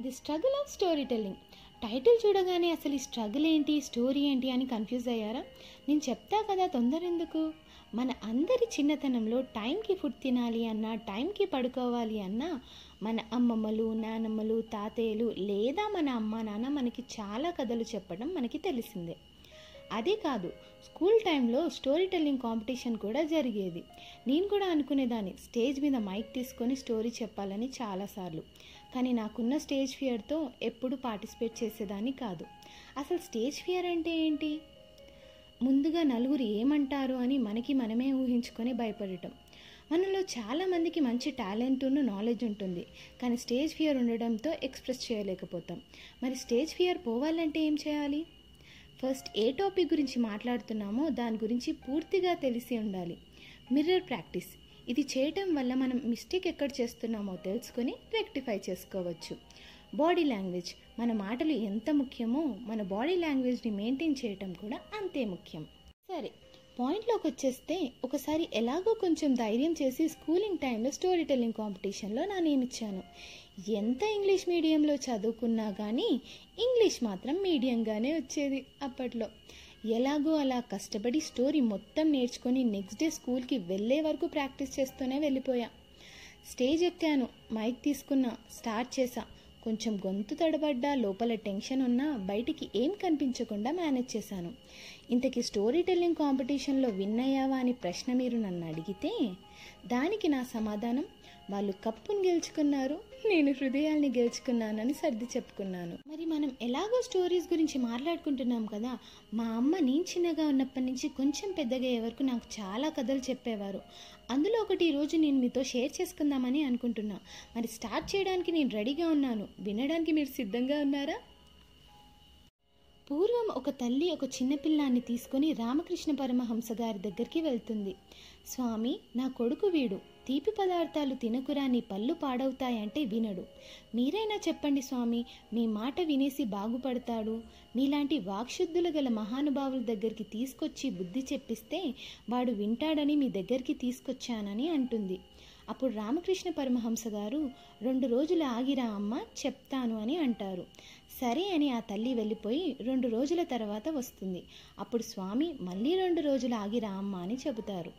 The struggle of story telling title చూడగానే అసలు ఈ స్ట్రగుల్ ఏంటి స్టోరీ ఏంటి అని కన్ఫ్యూజ్ అయ్యారా? నేను చెప్తా కదా తొందర ఎందుకు మన అందరి చిన్నతనంలో టైంకి ఫుడ్ తినాలి అన్నా టైంకి పడుకోవాలి అన్నా మన అమ్మమ్మలు నానమ్మలు తాతయ్యలు లేదా మన అమ్మ నాన్న మనకి చాలా కథలు చెప్పడం మనకి తెలిసిందే. అదే కాదు స్కూల్ టైంలో స్టోరీ టెల్లింగ్ కాంపిటీషన్ కూడా జరిగేది. నేను కూడా అనుకునేదాన్ని స్టేజ్ మీద మైక్ తీసుకొని స్టోరీ చెప్పాలని చాలాసార్లు. కానీ నాకున్న స్టేజ్ ఫియర్తో ఎప్పుడు పార్టిసిపేట్ చేసేదాన్ని కాదు. అసలు స్టేజ్ ఫియర్ అంటే ఏంటి? ముందుగా నలుగురు ఏమంటారు అని మనకి మనమే ఊహించుకొని భయపడటం. మనలో చాలామందికి మంచి టాలెంట్ ఉన్న నాలెడ్జ్ ఉంటుంది. కానీ స్టేజ్ ఫియర్ ఉండడంతో ఎక్స్ప్రెస్ చేయలేకపోతాం. మరి స్టేజ్ ఫియర్ పోవాలంటే ఏం చేయాలి? ఫస్ట్ ఏ టాపిక్ గురించి మాట్లాడుతున్నామో దాని గురించి పూర్తిగా తెలిసి ఉండాలి. Mirror practice. ఇది చేయటం వల్ల మనం మిస్టేక్ ఎక్కడ చేస్తున్నామో తెలుసుకొని రెక్టిఫై చేసుకోవచ్చు. Body language. మన మాటలు ఎంత ముఖ్యమో మన బాడీ లాంగ్వేజ్ని మెయింటైన్ చేయటం కూడా అంతే ముఖ్యం. సరే పాయింట్లోకి వచ్చేస్తే ఒకసారి ఎలాగో కొంచెం ధైర్యం చేసి స్కూలింగ్ టైంలో స్టోరీ టెల్లింగ్ కాంపిటీషన్లో నా నేమ్ ఇచ్చాను ఎంత ఇంగ్లీష్ మీడియంలో చదువుకున్నా కానీ ఇంగ్లీష్ మాత్రం మీడియంగానే వచ్చేది అప్పట్లో. ఎలాగో అలా కష్టపడి స్టోరీ మొత్తం నేర్చుకొని నెక్స్ట్ డే స్కూల్కి వెళ్ళే వరకు ప్రాక్టీస్ చేస్తూనే వెళ్ళిపోయా. స్టేజ్ ఎక్కాను మైక్ తీసుకున్నా స్టార్ట్ చేశా. కొంచెం గొంతు తడబడ్డా లోపల టెన్షన్ ఉన్నా బయటికి ఏం కనిపించకుండా మేనేజ్ చేశాను. ఇంతకీ స్టోరీ టెల్లింగ్ కాంపిటీషన్లో విన్ అయ్యావా అని ప్రశ్న మీరు నన్ను అడిగితే దానికి నా సమాధానం వాళ్ళు కప్పును గెలుచుకున్నారు నేను హృదయాల్ని గెలుచుకున్నానని సర్ది చెప్పుకున్నాను. మరి మనం ఎలాగో స్టోరీస్ గురించి మాట్లాడుకుంటున్నాం కదా మా అమ్మ నేను చిన్నగా ఉన్నప్పటి నుంచి కొంచెం పెద్దగా వరకు నాకు చాలా కథలు చెప్పేవారు. అందులో ఒకటి ఈరోజు నేను మీతో షేర్ చేసుకుందామని అనుకుంటున్నా. మరి స్టార్ట్ చేయడానికి నేను రెడీగా ఉన్నాను. వినడానికి మీరు సిద్ధంగా ఉన్నారా? పూర్వం ఒక తల్లి ఒక చిన్నపిల్లాన్ని తీసుకొని రామకృష్ణ పరమహంస గారి దగ్గరికి వెళ్తుంది. స్వామి నా కొడుకు వీడు. తీపి పదార్థాలు తినకురా నీ పళ్ళు పాడవుతాయంటే వినడు. మీరైనా చెప్పండి స్వామి మీ మాట వినేసి బాగుపడతాడు. మీలాంటి వాక్శుద్ధులు గల మహానుభావుల దగ్గరికి తీసుకొచ్చి బుద్ధి చెప్పిస్తే వాడు వింటాడని మీ దగ్గరికి తీసుకొచ్చానని అంటుంది. అప్పుడు రామకృష్ణ పరమహంస గారు రెండు రోజులు ఆగిరా అమ్మ చెప్తాను అని అంటారు. సరే అని ఆ తల్లి వెళ్ళిపోయి రెండు రోజుల తర్వాత వస్తుంది. అప్పుడు స్వామి మళ్ళీ రెండు రోజులు ఆగిరా అమ్మ అని చెబుతారు.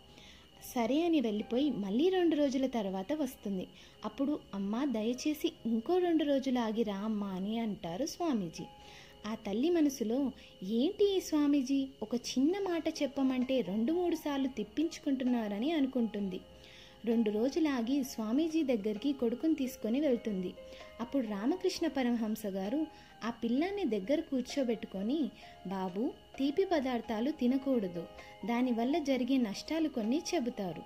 సరే అని వెళ్ళిపోయి మళ్ళీ రెండు రోజుల తర్వాత వస్తుంది. అప్పుడు అమ్మ దయచేసి ఇంకో రెండు రోజులు ఆగి రా అమ్మ అని అంటారు స్వామీజీ. ఆ తల్లి మనసులో ఏంటి ఈ స్వామీజీ? ఒక చిన్న మాట చెప్పమంటే రెండు మూడు సార్లు తిప్పించుకుంటున్నారని అనుకుంటుంది. రెండు రోజులాగి స్వామీజీ దగ్గరికి కొడుకుని తీసుకొని వెళ్తుంది. అప్పుడు రామకృష్ణ పరమహంస గారు ఆ పిల్లాన్ని దగ్గర కూర్చోబెట్టుకొని బాబు తీపి పదార్థాలు తినకూడదు. దానివల్ల జరిగే నష్టాలు కొన్ని చెబుతారు.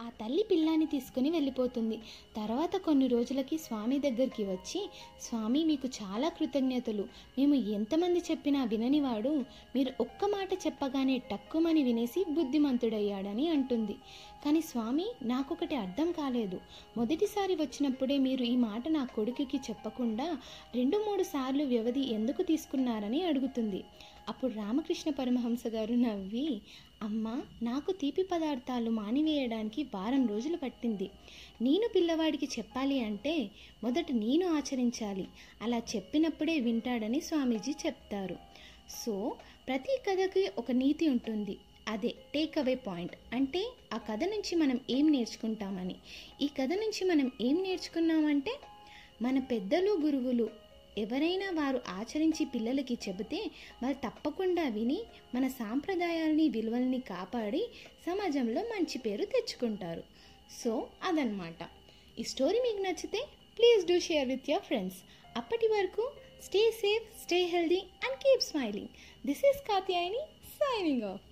ఆ తల్లి పిల్లాన్ని తీసుకుని వెళ్ళిపోతుంది. తర్వాత కొన్ని రోజులకి స్వామి దగ్గరికి వచ్చి స్వామి మీకు చాలా కృతజ్ఞతలు. మేము ఎంతమంది చెప్పినా విననివాడు. మీరు ఒక్క మాట చెప్పగానే టక్కుమని వినేసి బుద్ధిమంతుడయ్యాడని అంటుంది. కానీ స్వామి నాకొకటి అర్థం కాలేదు. మొదటిసారి వచ్చినప్పుడే మీరు ఈ మాట నా కొడుకుకి చెప్పకుండా రెండు మూడు సార్లు వ్యవధి ఎందుకు తీసుకున్నారని అడుగుతుంది. అప్పుడు రామకృష్ణ పరమహంస గారు నవ్వి అమ్మ నాకు తీపి పదార్థాలు మానివేయడానికి వారం రోజులు పట్టింది. నేను పిల్లవాడికి చెప్పాలి అంటే మొదట నేను ఆచరించాలి. అలా చెప్పినప్పుడే వింటాడని స్వామీజీ చెప్తారు. సో ప్రతి కథకి ఒక నీతి ఉంటుంది. అదే టేక్ అవే పాయింట్. అంటే ఆ కథ నుంచి మనం ఏం నేర్చుకుంటామని. ఈ కథ నుంచి మనం ఏం నేర్చుకున్నామంటే మన పెద్దలు గురువులు ఎవరైనా వారు ఆచరించి పిల్లలకి చెబితే వారు తప్పకుండా విని మన సాంప్రదాయాలని విలువల్ని కాపాడి సమాజంలో మంచి పేరు తెచ్చుకుంటారు. సో అదనమాట ఈ స్టోరీ మీకు నచ్చితే please do share with your friends. అప్పటి వరకు stay safe stay healthy and keep smiling. This is Katyayani signing off.